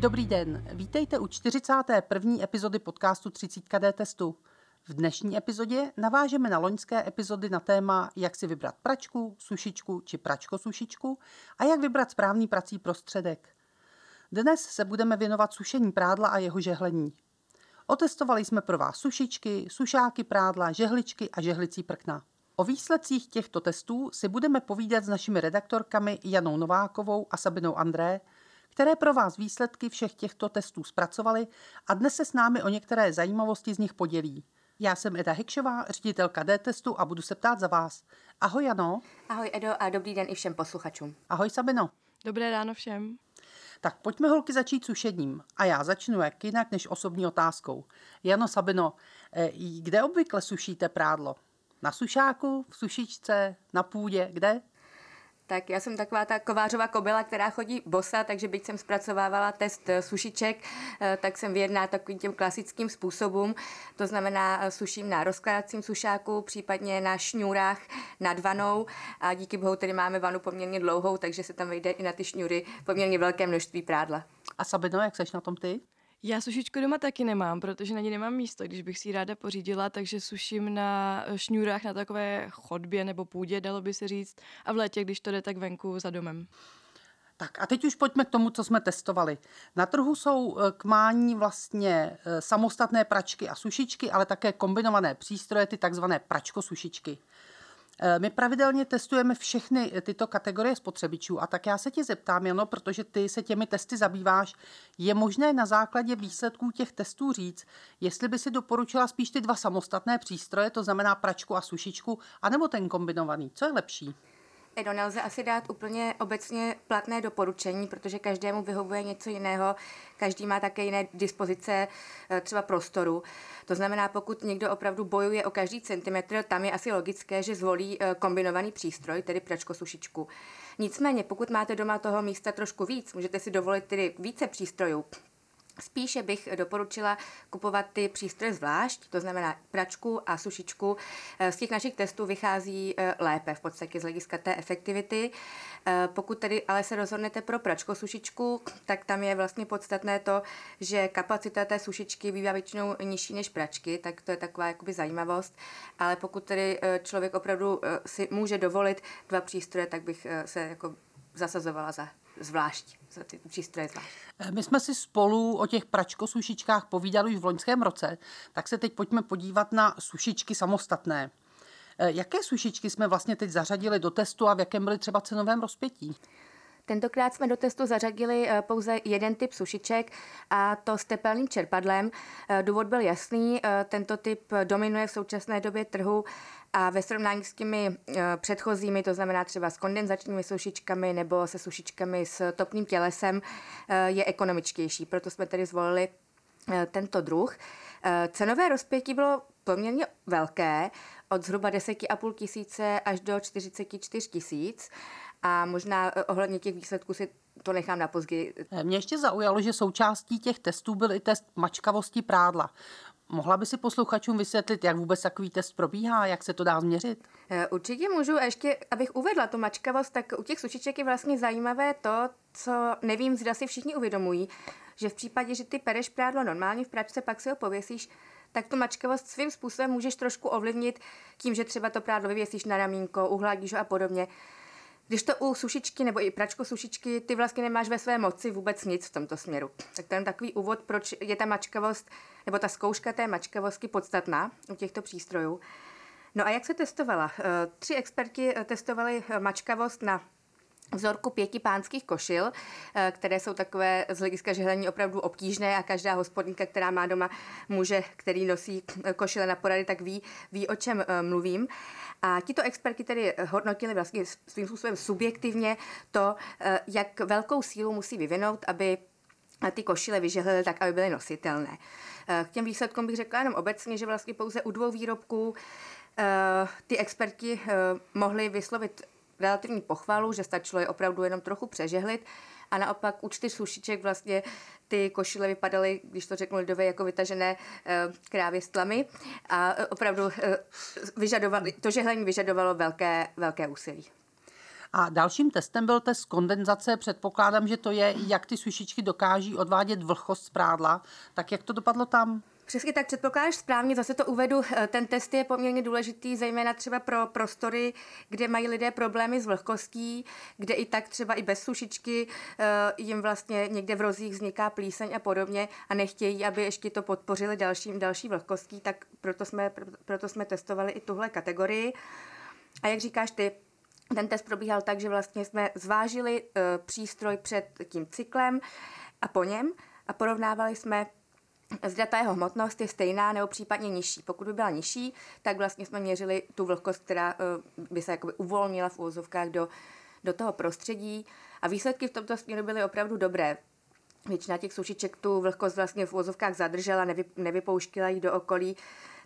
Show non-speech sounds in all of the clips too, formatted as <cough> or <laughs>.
Dobrý den, vítejte u 41. epizody podcastu 30KD testu. V dnešní epizodě navážeme na loňské epizody na téma, jak si vybrat pračku, sušičku či pračko-sušičku a jak vybrat správný prací prostředek. Dnes se budeme věnovat sušení prádla a jeho žehlení. Otestovali jsme pro vás sušičky, sušáky prádla, žehličky a žehlicí prkna. O výsledcích těchto testů si budeme povídat s našimi redaktorkami Janou Novákovou a Sabinou André, které pro vás výsledky všech těchto testů zpracovali a dnes se s námi o některé zajímavosti z nich podělí. Já jsem Eda Hekšová, ředitelka D-testu a budu se ptát za vás. Ahoj Jano. Ahoj Edo a dobrý den i všem posluchačům. Ahoj Sabino. Dobré ráno všem. Tak pojďme holky začít sušením. A já začnu jak jinak než osobní otázkou. Jano Sabino, eh, kde obvykle sušíte prádlo? Na sušáku, v sušičce, na půdě, kde? Tak já jsem taková ta kovářová kobila, která chodí bosa, takže byť jsem zpracovávala test eh, sušiček, eh, tak jsem věrná takovým těm klasickým způsobům. To znamená, eh, suším na rozkladacím sušáku, případně na šňůrách nad vanou a díky bohu tedy máme vanu poměrně dlouhou, takže se tam vejde i na ty šňůry poměrně velké množství prádla. A Sabino, jak seš na tom ty? Já sušičku doma taky nemám, protože na ní nemám místo, když bych si ji ráda pořídila, takže suším na šňůrách na takové chodbě nebo půdě, dalo by se říct, a v létě, když to jde, tak venku za domem. Tak a teď už pojďme k tomu, co jsme testovali. Na trhu jsou eh, k mání vlastně eh, samostatné pračky a sušičky, ale také kombinované přístroje, ty takzvané pračko-sušičky. Eh, my pravidelně testujeme všechny tyto kategorie spotřebičů a tak já se tě zeptám, Jano, protože ty se těmi testy zabýváš, je možné na základě výsledků těch testů říct, jestli by si doporučila spíš ty dva samostatné přístroje, to znamená pračku a sušičku, anebo ten kombinovaný, co je lepší? Edo, nelze asi dát úplně obecně platné doporučení, protože každému vyhovuje něco jiného, každý má také jiné dispozice eh, třeba prostoru. To znamená, pokud někdo opravdu bojuje o každý centimetr, tam je asi logické, že zvolí eh, kombinovaný přístroj, tedy pračko sušičku. Nicméně, pokud máte doma toho místa trošku víc, můžete si dovolit tedy více přístrojů, Spíše bych doporučila kupovat ty přístroje zvlášť, to znamená pračku a sušičku. Z těch našich testů vychází eh, lépe v podstatě z hlediska té efektivity. Eh, pokud tedy ale se rozhodnete pro pračko sušičku, tak tam je vlastně podstatné to, že kapacita té sušičky bývá většinou nižší než pračky, tak to je taková jakoby zajímavost. Ale pokud tedy eh, člověk opravdu si může dovolit dva přístroje, tak bych se jako zasazovala za zvlášť, za ty přístroje zvlášť. Eh, my jsme si spolu o těch pračko-sušičkách povídali už v loňském roce, tak se teď pojďme podívat na sušičky samostatné. Eh, jaké sušičky jsme vlastně teď zařadili do testu a v jakém byly třeba cenovém rozpětí? Tentokrát jsme do testu zařadili eh, pouze jeden typ sušiček a to s tepelným čerpadlem. Důvod byl jasný, tento typ dominuje v současné době trhu a ve srovnání s těmi eh, předchozími, to znamená třeba s kondenzačními sušičkami nebo se sušičkami s topným tělesem, eh, je ekonomičtější. Proto jsme tedy zvolili eh, tento druh. Cenové rozpětí bylo poměrně velké, od zhruba 10,5 tisíce až do 44 tisíc. A možná ohledně těch výsledků si to nechám na později. Mě ještě zaujalo, že součástí těch testů byl i test mačkavosti prádla. Mohla by si posluchačům vysvětlit, jak vůbec takový test probíhá, jak se to dá změřit? Eh, určitě můžu. A ještě, abych uvedla tu mačkavost, tak u těch sušiček je vlastně zajímavé to, co nevím, zda si všichni uvědomují, že v případě, že ty pereš prádlo normálně v pračce, pak si ho pověsíš, tak tu mačkavost svým způsobem můžeš trošku ovlivnit tím, že třeba to prádlo vyvěsíš na ramínko, uhladíš ho a podobně. Když to u sušičky nebo i pračko sušičky, ty vlastně nemáš ve své moci vůbec nic v tomto směru. Tak je takový úvod, proč je ta mačkavost, nebo ta zkouška té mačkavosti podstatná u těchto přístrojů. No a jak se testovala? Eh, tři experti eh, testovali eh, mačkavost na vzorku pěti pánských košil, které jsou takové z hlediska žehlení opravdu obtížné a každá hospodinka, která má doma muže, který nosí košile na porady, tak ví, ví o čem mluvím. A tito experti tedy hodnotili vlastně svým způsobem subjektivně to, eh, jak velkou sílu musí vyvinout, aby ty košile vyžehlily tak, aby byly nositelné. Eh, k těm výsledkům bych řekla jenom obecně, že vlastně pouze u dvou výrobků eh, ty experti mohli vyslovit relativní pochvalu, že stačilo je opravdu jenom trochu přežehlit a naopak u čtyř sušiček vlastně ty košile vypadaly, když to řeknu lidové, jako vytažené eh, krávě s tlamy a eh, opravdu eh, vyžadovali, to žehlení vyžadovalo velké, velké úsilí. A dalším testem byl test kondenzace. Předpokládám, že to je, jak ty sušičky dokáží odvádět vlhkost z prádla. Tak jak to dopadlo tam? Přesně tak předpokládáš správně, zase to uvedu. Eh, ten test je poměrně důležitý, zejména třeba pro prostory, kde mají lidé problémy s vlhkostí, kde i tak třeba i bez sušičky eh, jim vlastně někde v rozích vzniká plíseň a podobně a nechtějí, aby ještě to podpořili dalším, další vlhkostí, tak proto jsme, proto jsme testovali i tuhle kategorii. A jak říkáš ty, ten test probíhal tak, že vlastně jsme zvážili uh, přístroj před tím cyklem a po něm a porovnávali jsme zda ta jeho hmotnost je stejná nebo případně nižší. Pokud by byla nižší, tak vlastně jsme měřili tu vlhkost, která uh, by se jakoby uvolnila v úvozovkách do, do toho prostředí a výsledky v tomto směru byly opravdu dobré. Většina těch sušiček tu vlhkost vlastně v úvozovkách zadržela, nevy, nevypouštila ji do okolí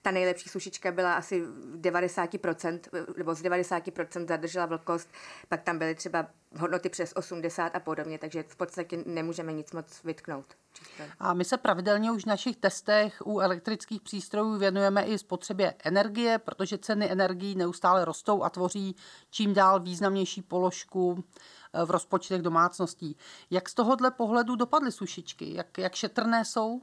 ta nejlepší sušička byla asi 90%, nebo z 90% zadržela vlhkost, pak tam byly třeba hodnoty přes 80 a podobně, takže v podstatě nemůžeme nic moc vytknout. Čistě. A my se pravidelně už v našich testech u elektrických přístrojů věnujeme i spotřebě energie, protože ceny energií neustále rostou a tvoří čím dál významnější položku eh, v rozpočtech domácností. Jak z tohohle pohledu dopadly sušičky? Jak, jak šetrné jsou?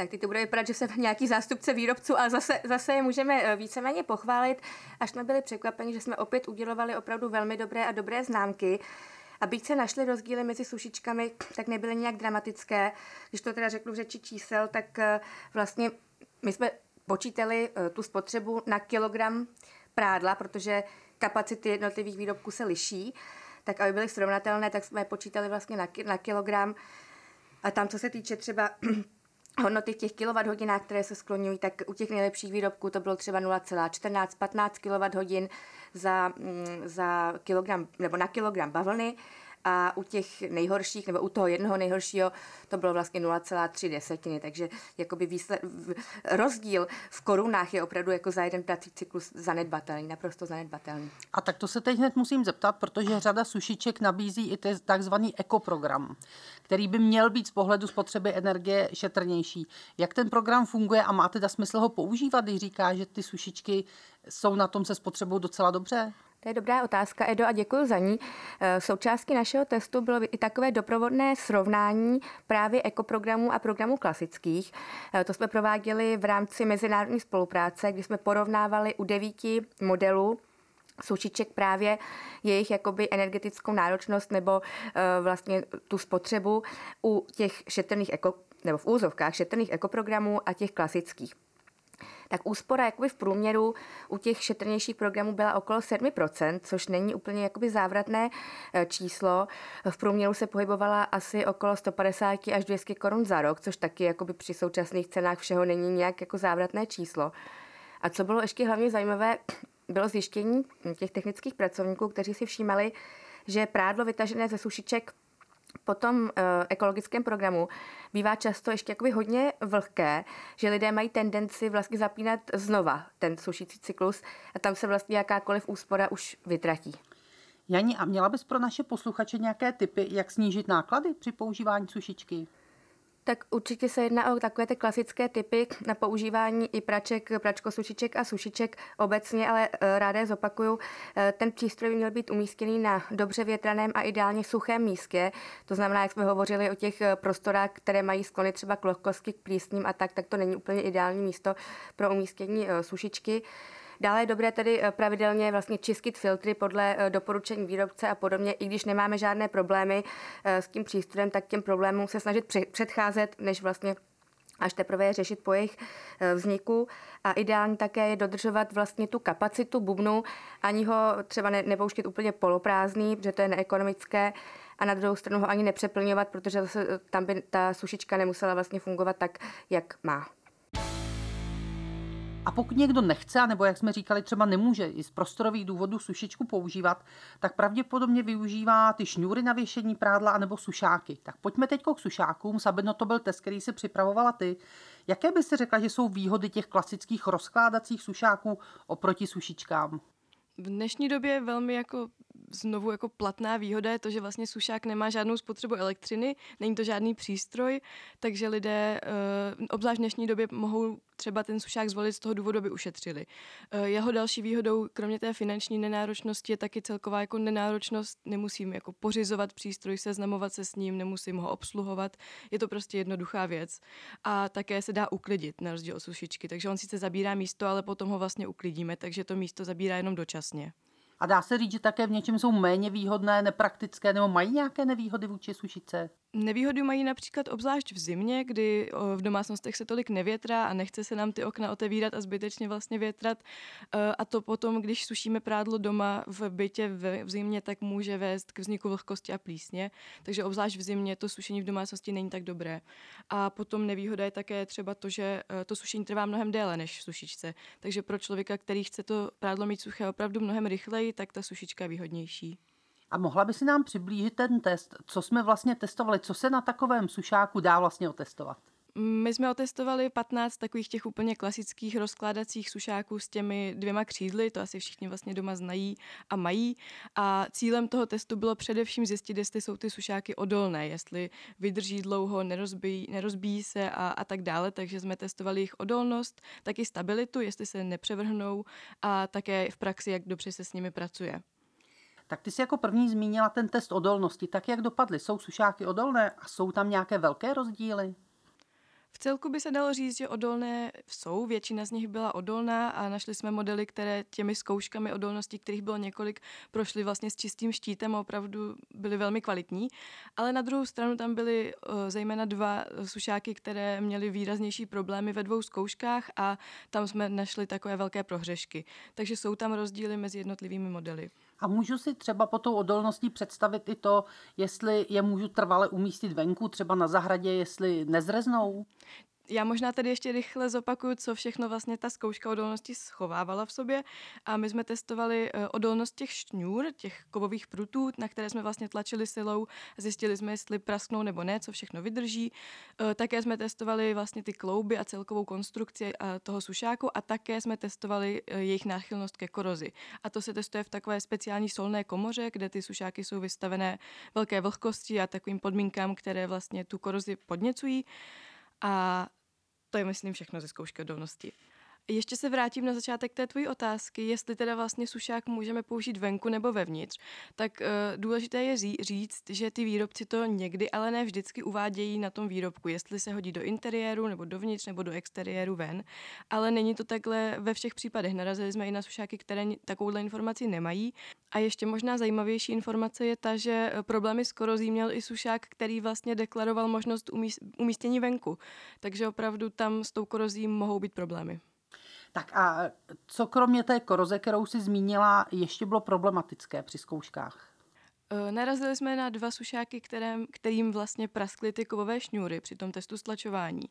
Tak teď to bude vypadat, že jsem nějaký zástupce výrobců, ale zase, zase je můžeme eh, víceméně pochválit. Až jsme byli překvapeni, že jsme opět udělovali opravdu velmi dobré a dobré známky. A byť se našly rozdíly mezi sušičkami, tak nebyly nějak dramatické. Když to teda řeknu v řeči čísel, tak eh, vlastně my jsme počítali eh, tu spotřebu na kilogram prádla, protože kapacity jednotlivých výrobků se liší. Tak aby byly srovnatelné, tak jsme počítali vlastně na, na kilogram. A tam, co se týče třeba hodnoty v těch kWh, které se skloňují, tak u těch nejlepších výrobků to bylo třeba 0,14-15 kWh za, mm, za kilogram, nebo na kilogram bavlny a u těch nejhorších, nebo u toho jednoho nejhoršího, to bylo vlastně 0,3 desetiny, takže jakoby výsled, rozdíl v korunách je opravdu jako za jeden prací cyklus zanedbatelný, naprosto zanedbatelný. A tak to se teď hned musím zeptat, protože řada sušiček nabízí i takzvaný ekoprogram, který by měl být z pohledu spotřeby energie šetrnější. Jak ten program funguje a má teda smysl ho používat, když říká, že ty sušičky jsou na tom se spotřebou docela dobře? To je dobrá otázka, Edo, a děkuji za ní. Eh, součástí našeho testu bylo i takové doprovodné srovnání právě ekoprogramů a programů klasických. Eh, to jsme prováděli v rámci mezinárodní spolupráce, kdy jsme porovnávali u devíti modelů sušiček právě jejich jakoby energetickou náročnost nebo uh, vlastně tu spotřebu u těch šetrných eko, nebo v úzovkách šetrných ekoprogramů a těch klasických tak úspora jakoby v průměru u těch šetrnějších programů byla okolo 7%, což není úplně jakoby závratné eh, číslo. V průměru se pohybovala asi okolo 150 až 200 korun za rok, což taky jakoby při současných cenách všeho není nějak jako závratné číslo. A co bylo ještě hlavně zajímavé, <clears throat> bylo zjištění těch technických pracovníků, kteří si všímali, že prádlo vytažené ze sušiček po tom uh, ekologickém programu bývá často ještě jakoby hodně vlhké, že lidé mají tendenci vlastně zapínat znova ten sušící cyklus a tam se vlastně jakákoliv úspora už vytratí. Jani, a měla bys pro naše posluchače nějaké typy, jak snížit náklady při používání sušičky? Tak určitě se jedná o takové ty klasické typy na používání i praček, pračkosušiček a sušiček obecně, ale eh, ráda zopakuju. Eh, ten přístroj měl být umístěný na dobře větraném a ideálně suchém místě. To znamená, jak jsme hovořili o těch eh, prostorách, které mají sklony třeba k lohkosti, k plísním a tak, tak to není úplně ideální místo pro umístění sušičky. Dále je dobré tedy eh, pravidelně vlastně čistit filtry podle eh, doporučení výrobce a podobně, i když nemáme žádné problémy eh, s tím přístrojem, tak těm problémům se snažit předcházet, než vlastně až teprve je řešit po jejich vzniku. A ideální také je dodržovat vlastně tu kapacitu bubnu, ani ho třeba ne, nepouštět úplně poloprázdný, protože to je neekonomické, a na druhou stranu ho ani nepřeplňovat, protože zase tam by ta sušička nemusela vlastně fungovat tak, jak má. A pokud někdo nechce, nebo jak jsme říkali, třeba nemůže i z prostorových důvodů sušičku používat, tak pravděpodobně využívá ty šňůry na věšení prádla anebo sušáky. Tak pojďme teď k sušákům. Sabino, to byl test, který si připravovala ty. Jaké byste řekla, že jsou výhody těch klasických rozkládacích sušáků oproti sušičkám? V dnešní době velmi jako znovu jako platná výhoda je to, že vlastně sušák nemá žádnou spotřebu elektřiny, není to žádný přístroj, takže lidé, uh, obzvlášť v dnešní době, mohou třeba ten sušák zvolit z toho důvodu, aby ušetřili. Uh, jeho další výhodou, kromě té finanční nenáročnosti, je taky celková jako nenáročnost. Nemusím jako pořizovat přístroj, seznamovat se s ním, nemusím ho obsluhovat. Je to prostě jednoduchá věc. A také se dá uklidit, na rozdíl od sušičky. Takže on sice zabírá místo, ale potom ho vlastně uklidíme, takže to místo zabírá jenom dočasně. A dá se říct, že také v něčem jsou méně výhodné, nepraktické, nebo mají nějaké nevýhody vůči sušice? Nevýhody mají například obzvlášť v zimě, kdy v domácnostech se tolik nevětrá a nechce se nám ty okna otevírat a zbytečně vlastně větrat. E, a to potom, když sušíme prádlo doma v bytě v zimě, tak může vést k vzniku vlhkosti a plísně. Takže obzvlášť v zimě to sušení v domácnosti není tak dobré. A potom nevýhoda je také třeba to, že e, to sušení trvá mnohem déle než v sušičce. Takže pro člověka, který chce to prádlo mít suché opravdu mnohem rychleji, tak ta sušička je výhodnější. A mohla by si nám přiblížit ten test, co jsme vlastně testovali, co se na takovém sušáku dá vlastně otestovat? My jsme otestovali 15 takových těch úplně klasických rozkládacích sušáků s těmi dvěma křídly, to asi všichni vlastně doma znají a mají. A cílem toho testu bylo především zjistit, jestli jsou ty sušáky odolné, jestli vydrží dlouho, nerozbíjí, nerozbíjí se a, a tak dále. Takže jsme testovali jejich odolnost, taky stabilitu, jestli se nepřevrhnou a také v praxi, jak dobře se s nimi pracuje. Tak ty jsi jako první zmínila ten test odolnosti. Tak jak dopadly? Jsou sušáky odolné a jsou tam nějaké velké rozdíly? V celku by se dalo říct, že odolné jsou, většina z nich byla odolná a našli jsme modely, které těmi zkouškami odolnosti, kterých bylo několik, prošly vlastně s čistým štítem a opravdu byly velmi kvalitní. Ale na druhou stranu tam byly uh, zejména dva sušáky, které měly výraznější problémy ve dvou zkouškách a tam jsme našli takové velké prohřešky. Takže jsou tam rozdíly mezi jednotlivými modely. A můžu si třeba po tou odolností představit i to, jestli je můžu trvale umístit venku, třeba na zahradě, jestli nezreznou? Já možná tady ještě rychle zopakuju, co všechno vlastně ta zkouška odolnosti schovávala v sobě. A my jsme testovali eh, odolnost těch šňůr, těch kovových prutů, na které jsme vlastně tlačili silou. Zjistili jsme, jestli prasknou nebo ne, co všechno vydrží. Eh, také jsme testovali vlastně ty klouby a celkovou konstrukci eh, toho sušáku a také jsme testovali jejich náchylnost ke korozi. A to se testuje v takové speciální solné komoře, kde ty sušáky jsou vystavené velké vlhkosti a takovým podmínkám, které vlastně tu korozi podněcují. A to je, myslím, všechno ze zkoušky odolnosti. Ještě se vrátím na začátek té tvojí otázky, jestli teda vlastně sušák můžeme použít venku nebo vevnitř. Tak uh, důležité je říct, že ty výrobci to někdy, ale ne vždycky uvádějí na tom výrobku, jestli se hodí do interiéru nebo dovnitř nebo do exteriéru ven. Ale není to takhle ve všech případech. Narazili jsme i na sušáky, které takovouhle informaci nemají. A ještě možná zajímavější informace je ta, že eh, problémy s korozí měl i sušák, který vlastně deklaroval možnost umístění venku. Takže opravdu tam s tou korozí mohou být problémy. Tak a co kromě té koroze, kterou si zmínila, ještě bylo problematické při zkouškách? Eh, narazili jsme na dva sušáky, kterým, kterým vlastně praskly ty kovové šňůry při tom testu stlačování.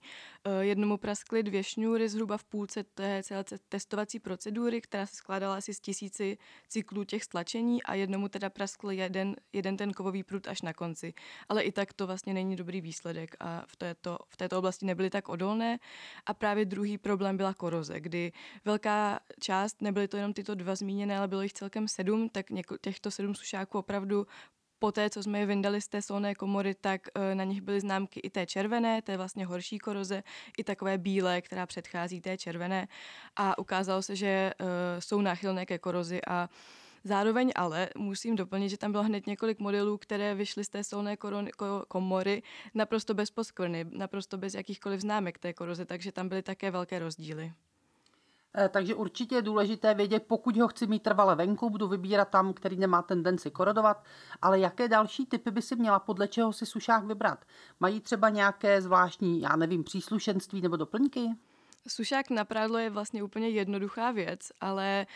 Eh, jednomu praskly dvě šňůry zhruba v půlce té celé testovací procedury, která se skládala asi z tisíci cyklů těch stlačení a jednomu teda praskl jeden, jeden ten kovový prut až na konci. Ale i tak to vlastně není dobrý výsledek a v této, v této oblasti nebyly tak odolné. A právě druhý problém byla koroze, kdy velká část, nebyly to jenom tyto dva zmíněné, ale bylo jich celkem sedm, tak něko, těchto sedm sušáků opravdu Poté, co jsme je vyndali z té solné komory, tak eh, na nich byly známky i té červené, té vlastně horší koroze, i takové bílé, která předchází té červené. A ukázalo se, že eh, jsou náchylné ke korozi a Zároveň ale musím doplnit, že tam bylo hned několik modelů, které vyšly z té solné korony, komory naprosto bez poskvrny, naprosto bez jakýchkoliv známek té koroze, takže tam byly také velké rozdíly. Eh, takže určitě je důležité vědět, pokud ho chci mít trvale venku, budu vybírat tam, který nemá tendenci korodovat, ale jaké další typy by si měla, podle čeho si sušák vybrat? Mají třeba nějaké zvláštní, já nevím, příslušenství nebo doplňky? Sušák na prádlo je vlastně úplně jednoduchá věc, ale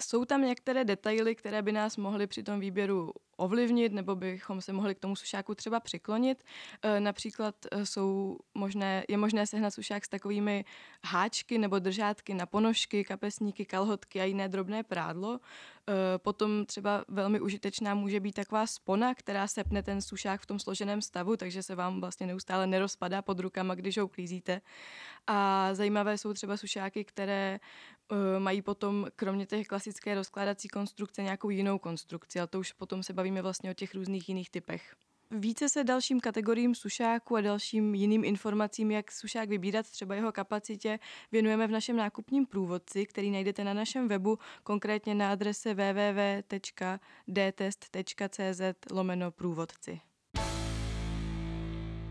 jsou tam některé detaily, které by nás mohly při tom výběru ovlivnit, nebo bychom se mohli k tomu sušáku třeba přiklonit. E, například e, jsou možné, je možné sehnat sušák s takovými háčky nebo držátky na ponožky, kapesníky, kalhotky a jiné drobné prádlo. E, potom třeba velmi užitečná může být taková spona, která sepne ten sušák v tom složeném stavu, takže se vám vlastně neustále nerozpadá pod rukama, když ho uklízíte. A zajímavé jsou třeba sušáky, které mají potom kromě té klasické rozkládací konstrukce nějakou jinou konstrukci, ale to už potom se bavíme vlastně o těch různých jiných typech. Více se dalším kategoriím sušáku a dalším jiným informacím, jak sušák vybírat, třeba jeho kapacitě, věnujeme v našem nákupním průvodci, který najdete na našem webu, konkrétně na adrese www.dtest.cz lomeno průvodci.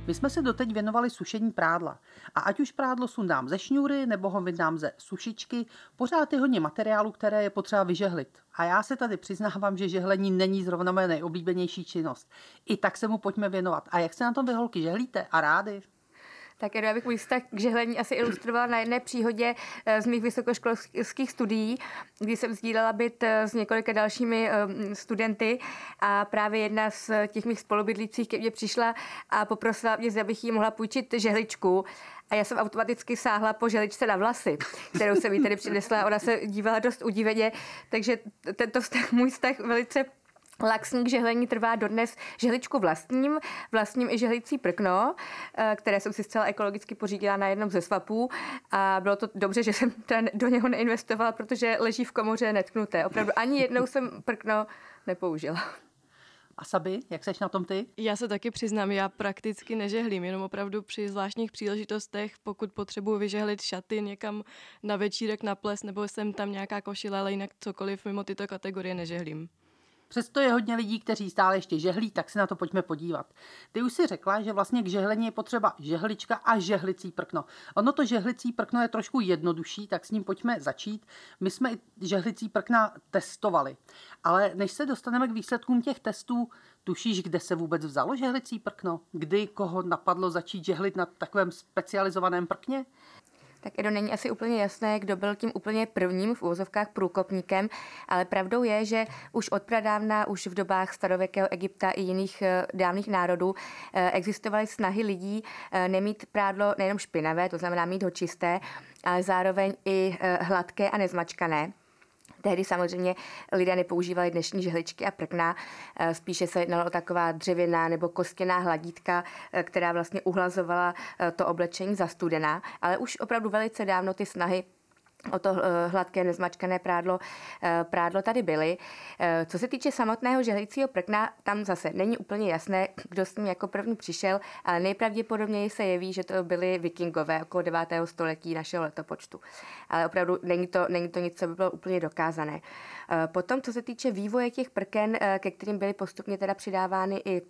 My jsme se doteď věnovali sušení prádla. A ať už prádlo sundám ze šňůry nebo ho vydám ze sušičky, pořád je hodně materiálu, které je potřeba vyžehlit. A já se tady přiznávám, že žehlení není zrovna moje nejoblíbenější činnost. I tak se mu pojďme věnovat. A jak se na tom vy holky žehlíte a rády? Tak já bych můj vztah k žehlení asi ilustrovala na jedné příhodě eh, z mých vysokoškolských studií, kdy jsem sdílela byt eh, s několika dalšími eh, studenty a právě jedna z těch mých spolubydlících ke mně přišla a poprosila mě, abych jí mohla půjčit žehličku. A já jsem automaticky sáhla po želičce na vlasy, kterou jsem jí tedy přinesla. Ona se dívala dost udiveně, takže tento vztah, můj vztah velice Laxní k žehlení trvá dodnes žehličku vlastním, vlastním i žehlicí prkno, eh, které jsem si zcela ekologicky pořídila na jednom ze svapů a bylo to dobře, že jsem do něho neinvestovala, protože leží v komoře netknuté. Opravdu ani jednou jsem prkno nepoužila. A Saby, jak seš na tom ty? Já se taky přiznám, já prakticky nežehlím, jenom opravdu při zvláštních příležitostech, pokud potřebuji vyžehlit šaty někam na večírek, na ples, nebo jsem tam nějaká košile, ale jinak cokoliv mimo tyto kategorie nežehlím. Přesto je hodně lidí, kteří stále ještě žehlí, tak se na to pojďme podívat. Ty už si řekla, že vlastně k žehlení je potřeba žehlička a žehlicí prkno. Ono to žehlicí prkno je trošku jednodušší, tak s ním pojďme začít. My jsme i žehlicí prkna testovali, ale než se dostaneme k výsledkům těch testů, tušíš, kde se vůbec vzalo žehlicí prkno? Kdy koho napadlo začít žehlit na takovém specializovaném prkně? Tak Edo není asi úplně jasné, kdo byl tím úplně prvním v úvozovkách průkopníkem, ale pravdou je, že už od pradávna, už v dobách starověkého Egypta i jiných eh, dávných národů eh, existovaly snahy lidí eh, nemít prádlo nejenom špinavé, to znamená mít ho čisté, ale zároveň i hladké a nezmačkané. Tehdy samozřejmě lidé nepoužívali dnešní žehličky a prkna, eh, spíše se jednalo o taková dřevěná nebo kostěná hladítka, eh, která vlastně uhlazovala eh, to oblečení za studená, ale už opravdu velice dávno ty snahy o to eh, hladké nezmačkané prádlo, eh, prádlo tady byly. Eh, co se týče samotného žehlícího prkna, tam zase není úplně jasné, kdo s ním jako první přišel, ale nejpravděpodobněji se jeví, že to byli vikingové okolo 9. století našeho letopočtu. Ale opravdu není to, není to nic, co by bylo úplně dokázané. Potom, co se týče vývoje těch prken, ke kterým byly postupně teda přidávány i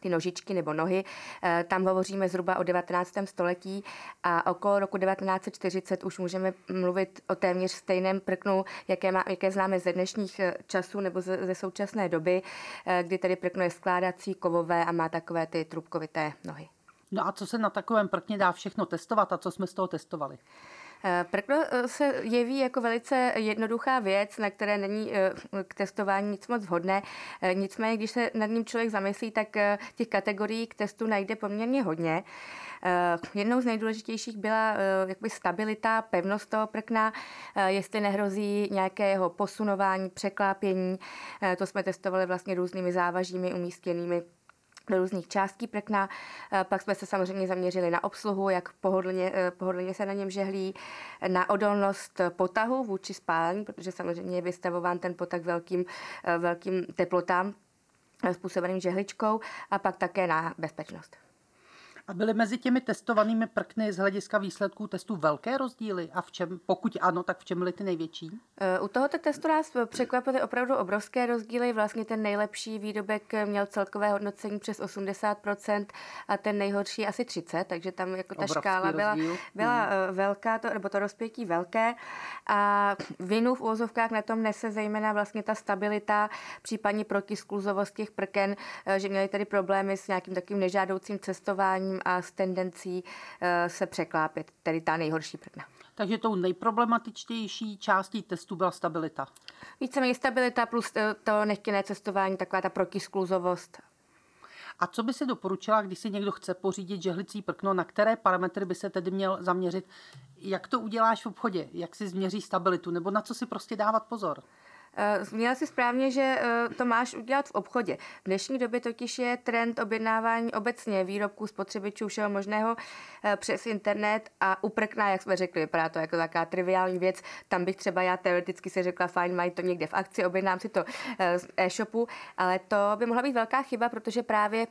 ty nožičky nebo nohy. Eh, tam hovoříme zhruba o 19. století a okolo roku 1940 už můžeme mluvit o téměř stejném prknu, jaké, má, jaké známe ze dnešních eh, časů nebo ze, ze současné doby, eh, kdy tedy prkno je skládací, kovové a má takové ty trubkovité nohy. No a co se na takovém prkně dá všechno testovat a co jsme z toho testovali? Eh, Prkno eh, se jeví jako velice jednoduchá věc, na které není eh, k testování nic moc vhodné. Nicméně, když se nad ním člověk zamyslí, tak těch kategorií k testu najde poměrně hodně. Jednou z nejdůležitějších byla jakoby stabilita, pevnost toho prkna, jestli nehrozí nějaké jeho posunování, překlápění. To jsme testovali vlastně různými závažími umístěnými různých částí prkna. Eh, pak jsme se samozřejmě zaměřili na obsluhu, jak pohodlně, eh, pohodlně se na něm žehlí, na odolnost potahu vůči spálení, protože samozřejmě je vystavován ten potah velkým, eh, velkým teplotám způsobeným žehličkou a pak také na bezpečnost. A byly mezi těmi testovanými prkny z hlediska výsledků testů velké rozdíly? A v čem, pokud ano, tak v čem byly ty největší? Eh, u tohoto testu nás překvapily opravdu obrovské rozdíly. Vlastně ten nejlepší výrobek měl celkové hodnocení přes 80% a ten nejhorší asi 30%, takže tam jako ta Obrovský škála byla, byla hmm. velká, to, nebo to rozpětí velké. A vinu v úvozovkách na tom nese zejména vlastně ta stabilita, případně protiskluzovost těch prken, eh, že měli tady problémy s nějakým takovým nežádoucím cestováním a s tendencí eh, se překlápět, tedy ta nejhorší prkna. Takže tou nejproblematičtější částí testu byla stabilita. Víceméně stabilita plus to, to nechtěné cestování, taková ta protiskluzovost. A co by si doporučila, když si někdo chce pořídit žehlicí prkno, na které parametry by se tedy měl zaměřit? Jak to uděláš v obchodě? Jak si změří stabilitu? Nebo na co si prostě dávat pozor? Eh, zmínila si správně, že eh, to máš udělat v obchodě. V dnešní době totiž je trend objednávání obecně výrobků spotřebičů všeho možného eh, přes internet a uprkná, jak jsme řekli, vypadá to jako taková triviální věc. Tam bych třeba já teoreticky si řekla, fajn, mají to někde v akci, objednám si to z e-shopu, ale to by mohla být velká chyba, protože právě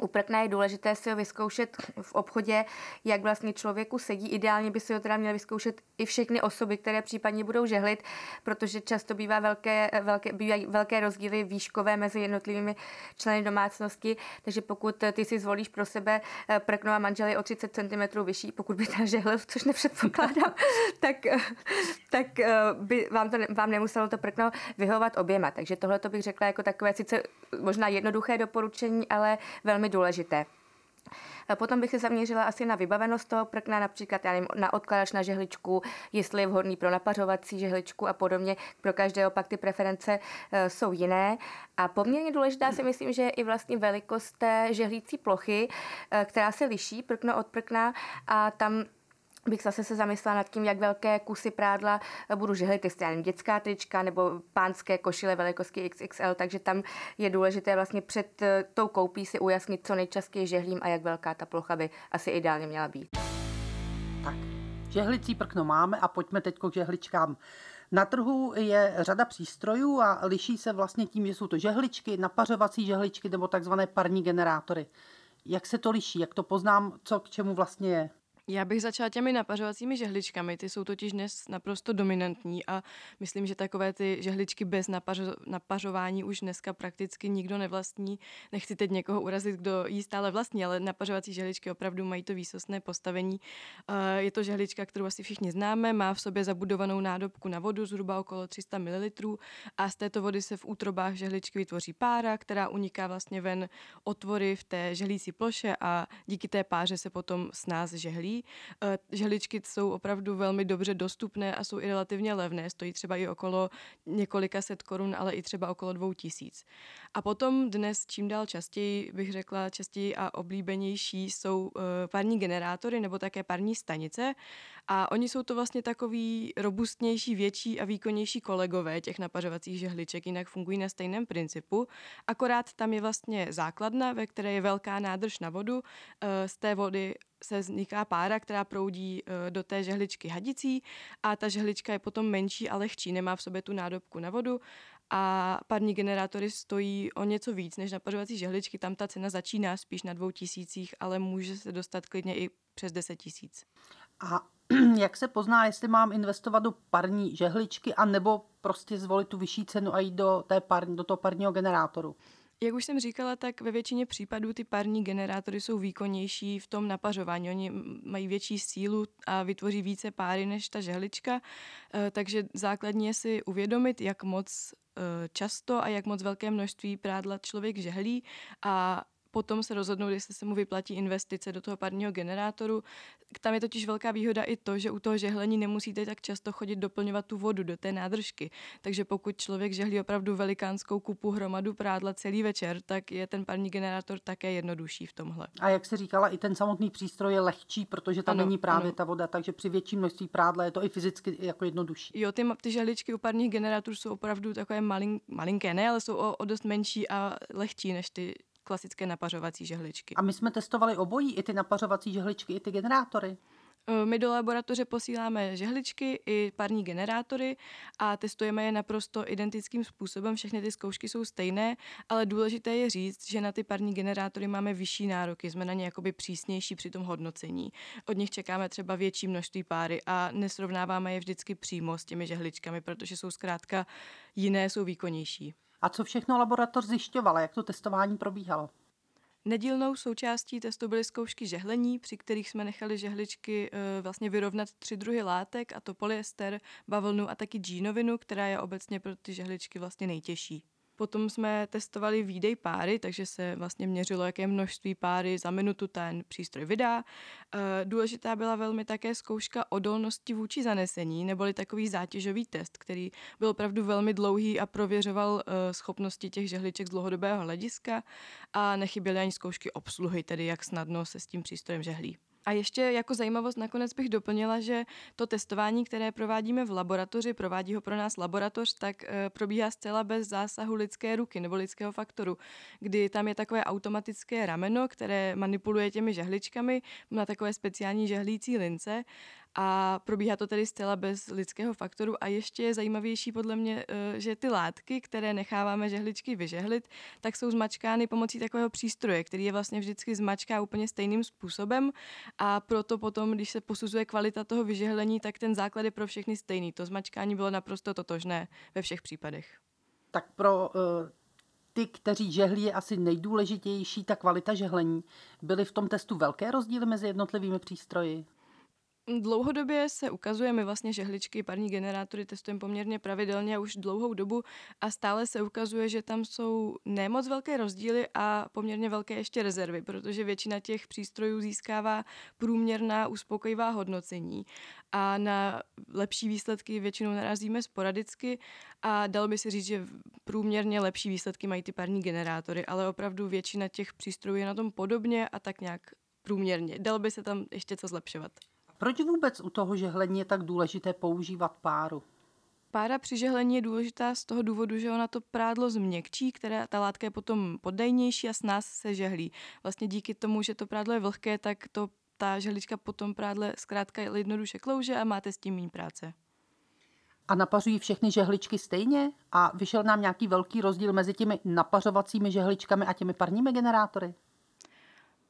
u prkna je důležité si ho vyzkoušet v obchodě, jak vlastně člověku sedí. Ideálně by si ho teda měl vyzkoušet i všechny osoby, které případně budou žehlit, protože často bývá velké, velké, bývají velké rozdíly výškové mezi jednotlivými členy domácnosti, takže pokud ty si zvolíš pro sebe eh, prkno a manžel je o 30 cm vyšší, pokud by ta žehl, <laughs> což nepředpokládám, <laughs> tak, eh, tak eh, by vám, to, vám nemuselo to prkno vyhovovat oběma. Takže tohle to bych řekla jako takové sice možná jednoduché doporučení, ale velmi důležité. Potom bych se zaměřila asi na vybavenost toho prkna, například já nevím, na odkladač na žehličku, jestli je vhodný pro napařovací žehličku a podobně. Pro každého pak ty preference e, jsou jiné. A poměrně důležitá si myslím, že je i vlastně velikost té žehlící plochy, e, která se liší prkno od prkna a tam bych zase se zamyslela nad tím, jak velké kusy prádla budu žehlit, jestli nevím, dětská trička nebo pánské košile velikosti XXL, takže tam je důležité vlastně před eh, tou koupí si ujasnit, co nejčastěji žehlím a jak velká ta plocha by asi ideálně měla být. Tak, žehlicí prkno máme a pojďme teď k žehličkám. Na trhu je řada přístrojů a liší se vlastně tím, že jsou to žehličky, napařovací žehličky nebo takzvané parní generátory. Jak se to liší? Jak to poznám, co k čemu vlastně je? Já bych začala těmi napařovacími žehličkami, ty jsou totiž dnes naprosto dominantní a myslím, že takové ty žehličky bez napařo- napařování už dneska prakticky nikdo nevlastní. Nechci teď někoho urazit, kdo jí stále vlastní, ale napařovací žehličky opravdu mají to výsostné postavení. Je to žehlička, kterou asi všichni známe, má v sobě zabudovanou nádobku na vodu zhruba okolo 300 ml a z této vody se v útrobách žehličky vytvoří pára, která uniká vlastně ven otvory v té žehlící ploše a díky té páře se potom s nás žehlí. Eh, žehličky jsou opravdu velmi dobře dostupné a jsou i relativně levné. Stojí třeba i okolo několika set korun, ale i třeba okolo dvou tisíc. A potom dnes čím dál častěji, bych řekla, častěji a oblíbenější jsou uh, parní generátory nebo také parní stanice. A oni jsou to vlastně takový robustnější, větší a výkonnější kolegové těch napařovacích žehliček, jinak fungují na stejném principu. Akorát tam je vlastně základna, ve které je velká nádrž na vodu. Uh, z té vody se vzniká pára, která proudí uh, do té žehličky hadicí a ta žehlička je potom menší a lehčí, nemá v sobě tu nádobku na vodu a parní generátory stojí o něco víc než napařovací žehličky. Tam ta cena začíná spíš na dvou tisících, ale může se dostat klidně i přes deset tisíc. A <clears throat> jak se pozná, jestli mám investovat do parní žehličky, anebo prostě zvolit tu vyšší cenu a jít do, té par, do toho parního generátoru? Jak už jsem říkala, tak ve většině případů ty parní generátory jsou výkonnější v tom napařování. Oni mají větší sílu a vytvoří více páry než ta žehlička, eh, takže základně je si uvědomit, jak moc eh, často a jak moc velké množství prádla člověk žehlí a potom se rozhodnout, jestli se mu vyplatí investice do toho parního generátoru. Tam je totiž velká výhoda i to, že u toho žehlení nemusíte tak často chodit doplňovat tu vodu do té nádržky. Takže pokud člověk žehlí opravdu velikánskou kupu hromadu prádla celý večer, tak je ten parní generátor také jednodušší v tomhle. A jak se říkala, i ten samotný přístroj je lehčí, protože tam ano, není právě ano. ta voda, takže při větším množství prádla je to i fyzicky jako jednodušší. Jo, ty, ty žehličky u parních generátorů jsou opravdu takové malin, malinké, ne, ale jsou o, o dost menší a lehčí než ty klasické napařovací žehličky. A my jsme testovali obojí, i ty napařovací žehličky, i ty generátory. E, my do laboratoře posíláme žehličky i parní generátory a testujeme je naprosto identickým způsobem. Všechny ty zkoušky jsou stejné, ale důležité je říct, že na ty parní generátory máme vyšší nároky, jsme na ně jakoby přísnější při tom hodnocení. Od nich čekáme třeba větší množství páry a nesrovnáváme je vždycky přímo s těmi žehličkami, protože jsou zkrátka jiné, jsou výkonnější. A co všechno laboratoř zjišťovala, jak to testování probíhalo? Nedílnou součástí testu byly zkoušky žehlení, při kterých jsme nechali žehličky e, vlastně vyrovnat tři druhy látek, a to polyester, bavlnu a taky džínovinu, která je obecně pro ty žehličky vlastně nejtěžší. Potom jsme testovali výdej páry, takže se vlastně měřilo, jaké množství páry za minutu ten přístroj vydá. Eh, důležitá byla velmi také zkouška odolnosti vůči zanesení, neboli takový zátěžový test, který byl opravdu velmi dlouhý a prověřoval eh, schopnosti těch žehliček z dlouhodobého hlediska a nechyběly ani zkoušky obsluhy, tedy jak snadno se s tím přístrojem žehlí. A ještě jako zajímavost nakonec bych doplnila, že to testování, které provádíme v laboratoři, provádí ho pro nás laboratoř, tak e, probíhá zcela bez zásahu lidské ruky nebo lidského faktoru, kdy tam je takové automatické rameno, které manipuluje těmi žehličkami na takové speciální žehlící lince a probíhá to tedy zcela bez lidského faktoru a ještě je zajímavější podle mě, eh, že ty látky, které necháváme žehličky vyžehlit, tak jsou zmačkány pomocí takového přístroje, který je vlastně vždycky zmačká úplně stejným způsobem a proto potom, když se posuzuje kvalita toho vyžehlení, tak ten základ je pro všechny stejný. To zmačkání bylo naprosto totožné ve všech případech. Tak pro uh ty, kteří žehlí, je asi nejdůležitější ta kvalita žehlení. Byly v tom testu velké rozdíly mezi jednotlivými přístroji? Dlouhodobě se ukazuje, my vlastně žehličky, parní generátory testujeme poměrně pravidelně už dlouhou dobu a stále se ukazuje, že tam jsou nemoc velké rozdíly a poměrně velké ještě rezervy, protože většina těch přístrojů získává průměrná uspokojivá hodnocení a na lepší výsledky většinou narazíme sporadicky a dalo by se říct, že průměrně lepší výsledky mají ty parní generátory, ale opravdu většina těch přístrojů je na tom podobně a tak nějak průměrně. Dalo by se tam ještě co zlepšovat. Proč vůbec u toho žehlení je tak důležité používat páru? Pára při žehlení je důležitá z toho důvodu, že ona to prádlo změkčí, které ta látka je potom poddejnější a s nás se žehlí. Vlastně díky tomu, že to prádlo je vlhké, tak to ta žehlička potom prádle zkrátka jednoduše klouže a máte s tím méně práce. A napařují všechny žehličky stejně? A vyšel nám nějaký velký rozdíl mezi těmi napařovacími žehličkami a těmi parními generátory?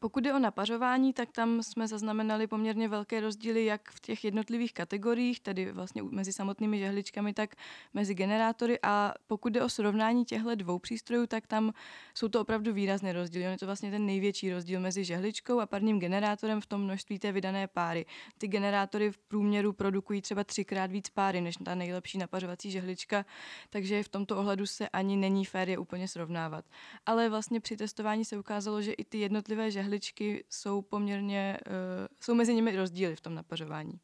Pokud je o napařování, tak tam jsme zaznamenali poměrně velké rozdíly jak v těch jednotlivých kategoriích, tedy vlastně mezi samotnými žehličkami, tak mezi generátory. A pokud jde o srovnání těchto dvou přístrojů, tak tam jsou to opravdu výrazné rozdíly. On je to vlastně ten největší rozdíl mezi žehličkou a parním generátorem v tom množství té vydané páry. Ty generátory v průměru produkují třeba třikrát víc páry než ta nejlepší napařovací žehlička, takže v tomto ohledu se ani není fér je úplně srovnávat. Ale vlastně při testování se ukázalo, že i ty jednotlivé žehličky jehličky jsou poměrně, uh, jsou mezi nimi rozdíly v tom napařování.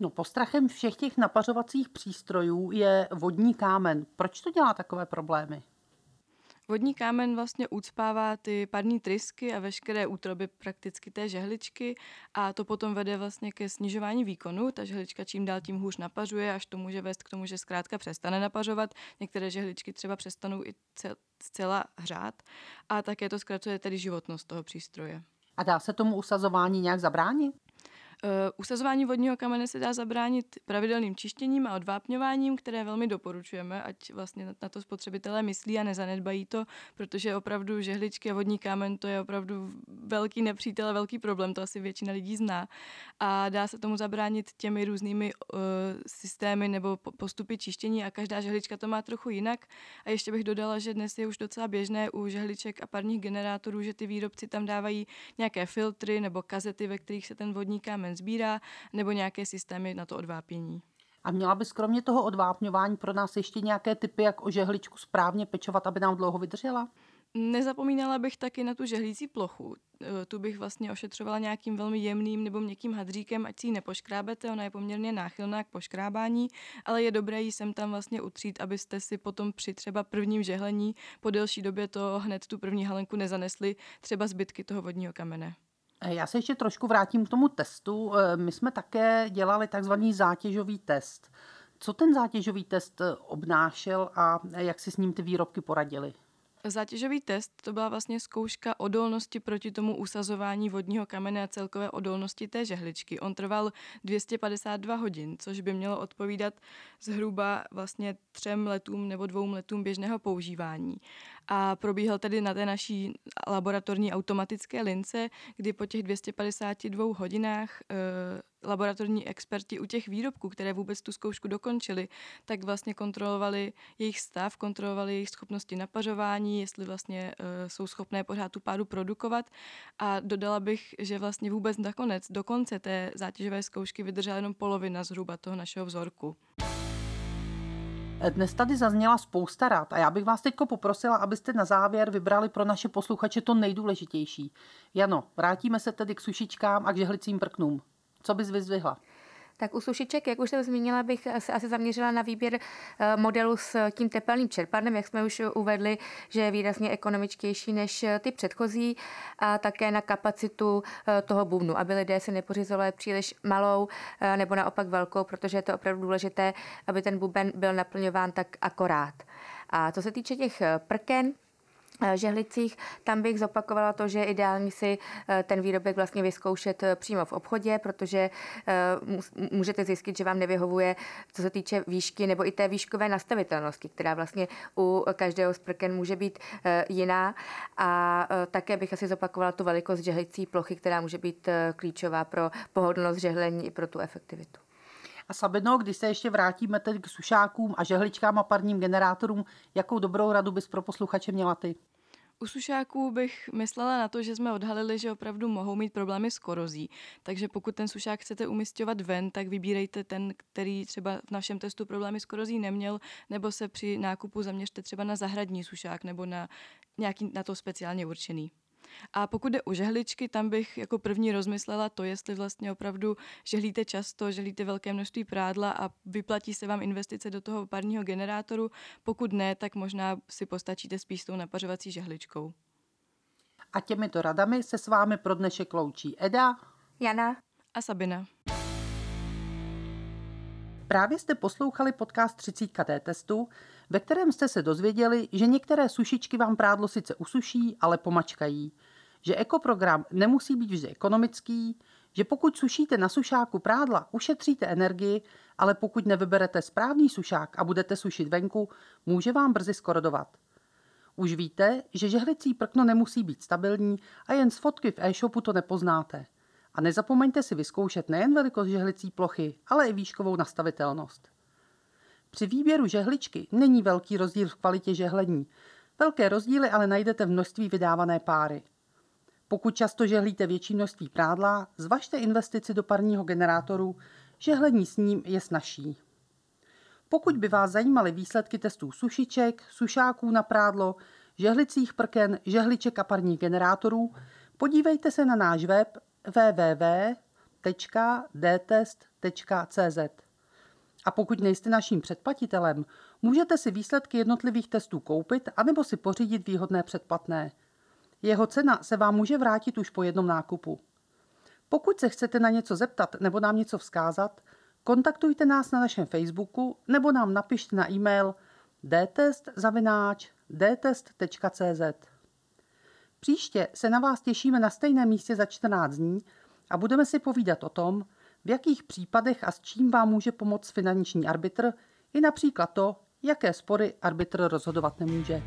No postrachem všech těch napařovacích přístrojů je vodní kámen. Proč to dělá takové problémy? Vodní kámen vlastně ucpává ty parní trysky a veškeré útroby prakticky té žehličky a to potom vede vlastně ke snižování výkonu. Ta žehlička čím dál tím hůř napařuje, až to může vést k tomu, že zkrátka přestane napařovat. Některé žehličky třeba přestanou i zcela hřát a také to zkracuje tedy životnost toho přístroje. A dá se tomu usazování nějak zabránit? Uh, usazování vodního kamene se dá zabránit pravidelným čištěním a odvápňováním, které velmi doporučujeme, ať vlastně na to spotřebitelé myslí a nezanedbají to, protože opravdu žehličky a vodní kámen to je opravdu velký nepřítel a velký problém, to asi většina lidí zná. A dá se tomu zabránit těmi různými uh, systémy nebo postupy čištění a každá žehlička to má trochu jinak. A ještě bych dodala, že dnes je už docela běžné u žehliček a parních generátorů, že ty výrobci tam dávají nějaké filtry nebo kazety, ve kterých se ten vodní kámen kámen sbírá, nebo nějaké systémy na to odvápění. A měla bys kromě toho odvápňování pro nás ještě nějaké typy, jak o žehličku správně pečovat, aby nám dlouho vydržela? Nezapomínala bych taky na tu žehlící plochu. E, tu bych vlastně ošetřovala nějakým velmi jemným nebo měkkým hadříkem, ať si ji nepoškrábete, ona je poměrně náchylná k poškrábání, ale je dobré ji sem tam vlastně utřít, abyste si potom při třeba prvním žehlení po delší době to hned tu první halenku nezanesli třeba zbytky toho vodního kamene. Eh, já se ještě trošku vrátím k tomu testu. Eh, my jsme také dělali takzvaný zátěžový test. Co ten zátěžový test eh, obnášel a jak si s ním ty výrobky poradili? Zátěžový test to byla vlastně zkouška odolnosti proti tomu usazování vodního kamene a celkové odolnosti té žehličky. On trval 252 hodin, což by mělo odpovídat zhruba vlastně třem letům nebo dvou letům běžného používání. A probíhal tedy na té naší laboratorní automatické lince, kdy po těch 252 hodinách e, laboratorní experti u těch výrobků, které vůbec tu zkoušku dokončili, tak vlastně kontrolovali jejich stav, kontrolovali jejich schopnosti napařování, jestli vlastně e, jsou schopné pořád tu páru produkovat. A dodala bych, že vlastně vůbec nakonec, do konce té zátěžové zkoušky vydržela jenom polovina zhruba toho našeho vzorku. Dnes tady zazněla spousta rád a já bych vás teď poprosila, abyste na závěr vybrali pro naše posluchače to nejdůležitější. Jano, vrátíme se tedy k sušičkám a k žehlicím prknům. Co bys vyzvihla? Tak u sušiček, jak už jsem zmínila, bych se asi zaměřila na výběr eh, modelu s tím tepelným čerpadlem, jak jsme už uvedli, že je výrazně ekonomičtější než eh, ty předchozí a také na kapacitu eh, toho bubnu, aby lidé si nepořizovali příliš malou nebo naopak velkou, protože je to opravdu důležité, aby ten buben byl naplňován tak akorát. A co se týče těch prken, žehlicích, tam bych zopakovala to, že ideální si eh, ten výrobek vlastně vyzkoušet eh, přímo v obchodě, protože můžete zjistit, že vám nevyhovuje, co se týče výšky nebo i té výškové nastavitelnosti, která vlastně u každého z prken může být jiná. A také bych asi zopakovala tu velikost žehlicí plochy, která může být klíčová pro pohodlnost žehlení i pro tu efektivitu. A Sabino, když se ještě vrátíme teď k sušákům a žehličkám a parním generátorům, jakou dobrou radu bys pro posluchače měla ty? U sušáků bych myslela na to, že jsme odhalili, že opravdu mohou mít problémy s korozí. Takže pokud ten sušák chcete umistovat ven, tak vybírejte ten, který třeba v našem testu problémy s korozí neměl, nebo se při nákupu zaměřte třeba na zahradní sušák nebo na nějaký na to speciálně určený. A pokud jde o žehličky, tam bych jako první rozmyslela to, jestli vlastně opravdu žehlíte často, žehlíte velké množství prádla a vyplatí se vám investice do toho parního generátoru. Pokud ne, tak možná si postačíte spíš s tou napařovací žehličkou. A těmito radami se s vámi pro dnešek loučí Eda, Jana a Sabina. Právě jste poslouchali podcast 30 KT testu, ve kterém jste se dozvěděli, že některé sušičky vám prádlo sice usuší, ale pomačkají, že ekoprogram nemusí být vždy ekonomický, že pokud sušíte na sušáku prádla, ušetříte energii, ale pokud nevyberete správný sušák a budete sušit venku, může vám brzy skorodovat. Už víte, že žehlicí prkno nemusí být stabilní a jen z fotky v e-shopu to nepoznáte. A nezapomeňte si vyzkoušet nejen velikost žehlicí plochy, ale i výškovou nastavitelnost. Při výběru žehličky není velký rozdíl v kvalitě žehlení. Velké rozdíly ale najdete v množství vydávané páry. Pokud často žehlíte větší množství prádla, zvažte investici do parního generátoru, žehlení s ním je snažší. Pokud by vás zajímaly výsledky testů sušiček, sušáků na prádlo, žehlicích prken, žehliček a parních generátorů, podívejte se na náš web www.dtest.cz. A pokud nejste naším předplatitelem, můžete si výsledky jednotlivých testů koupit anebo si pořídit výhodné předplatné. Jeho cena se vám může vrátit už po jednom nákupu. Pokud se chcete na něco zeptat nebo nám něco vzkázat, kontaktujte nás na našem Facebooku nebo nám napište na e-mail dtest.cz. Příště se na vás těšíme na stejném místě za 14 dní a budeme si povídat o tom, v jakých případech a s čím vám může pomoct finanční arbitr, i například to, jaké spory arbitr rozhodovat nemůže.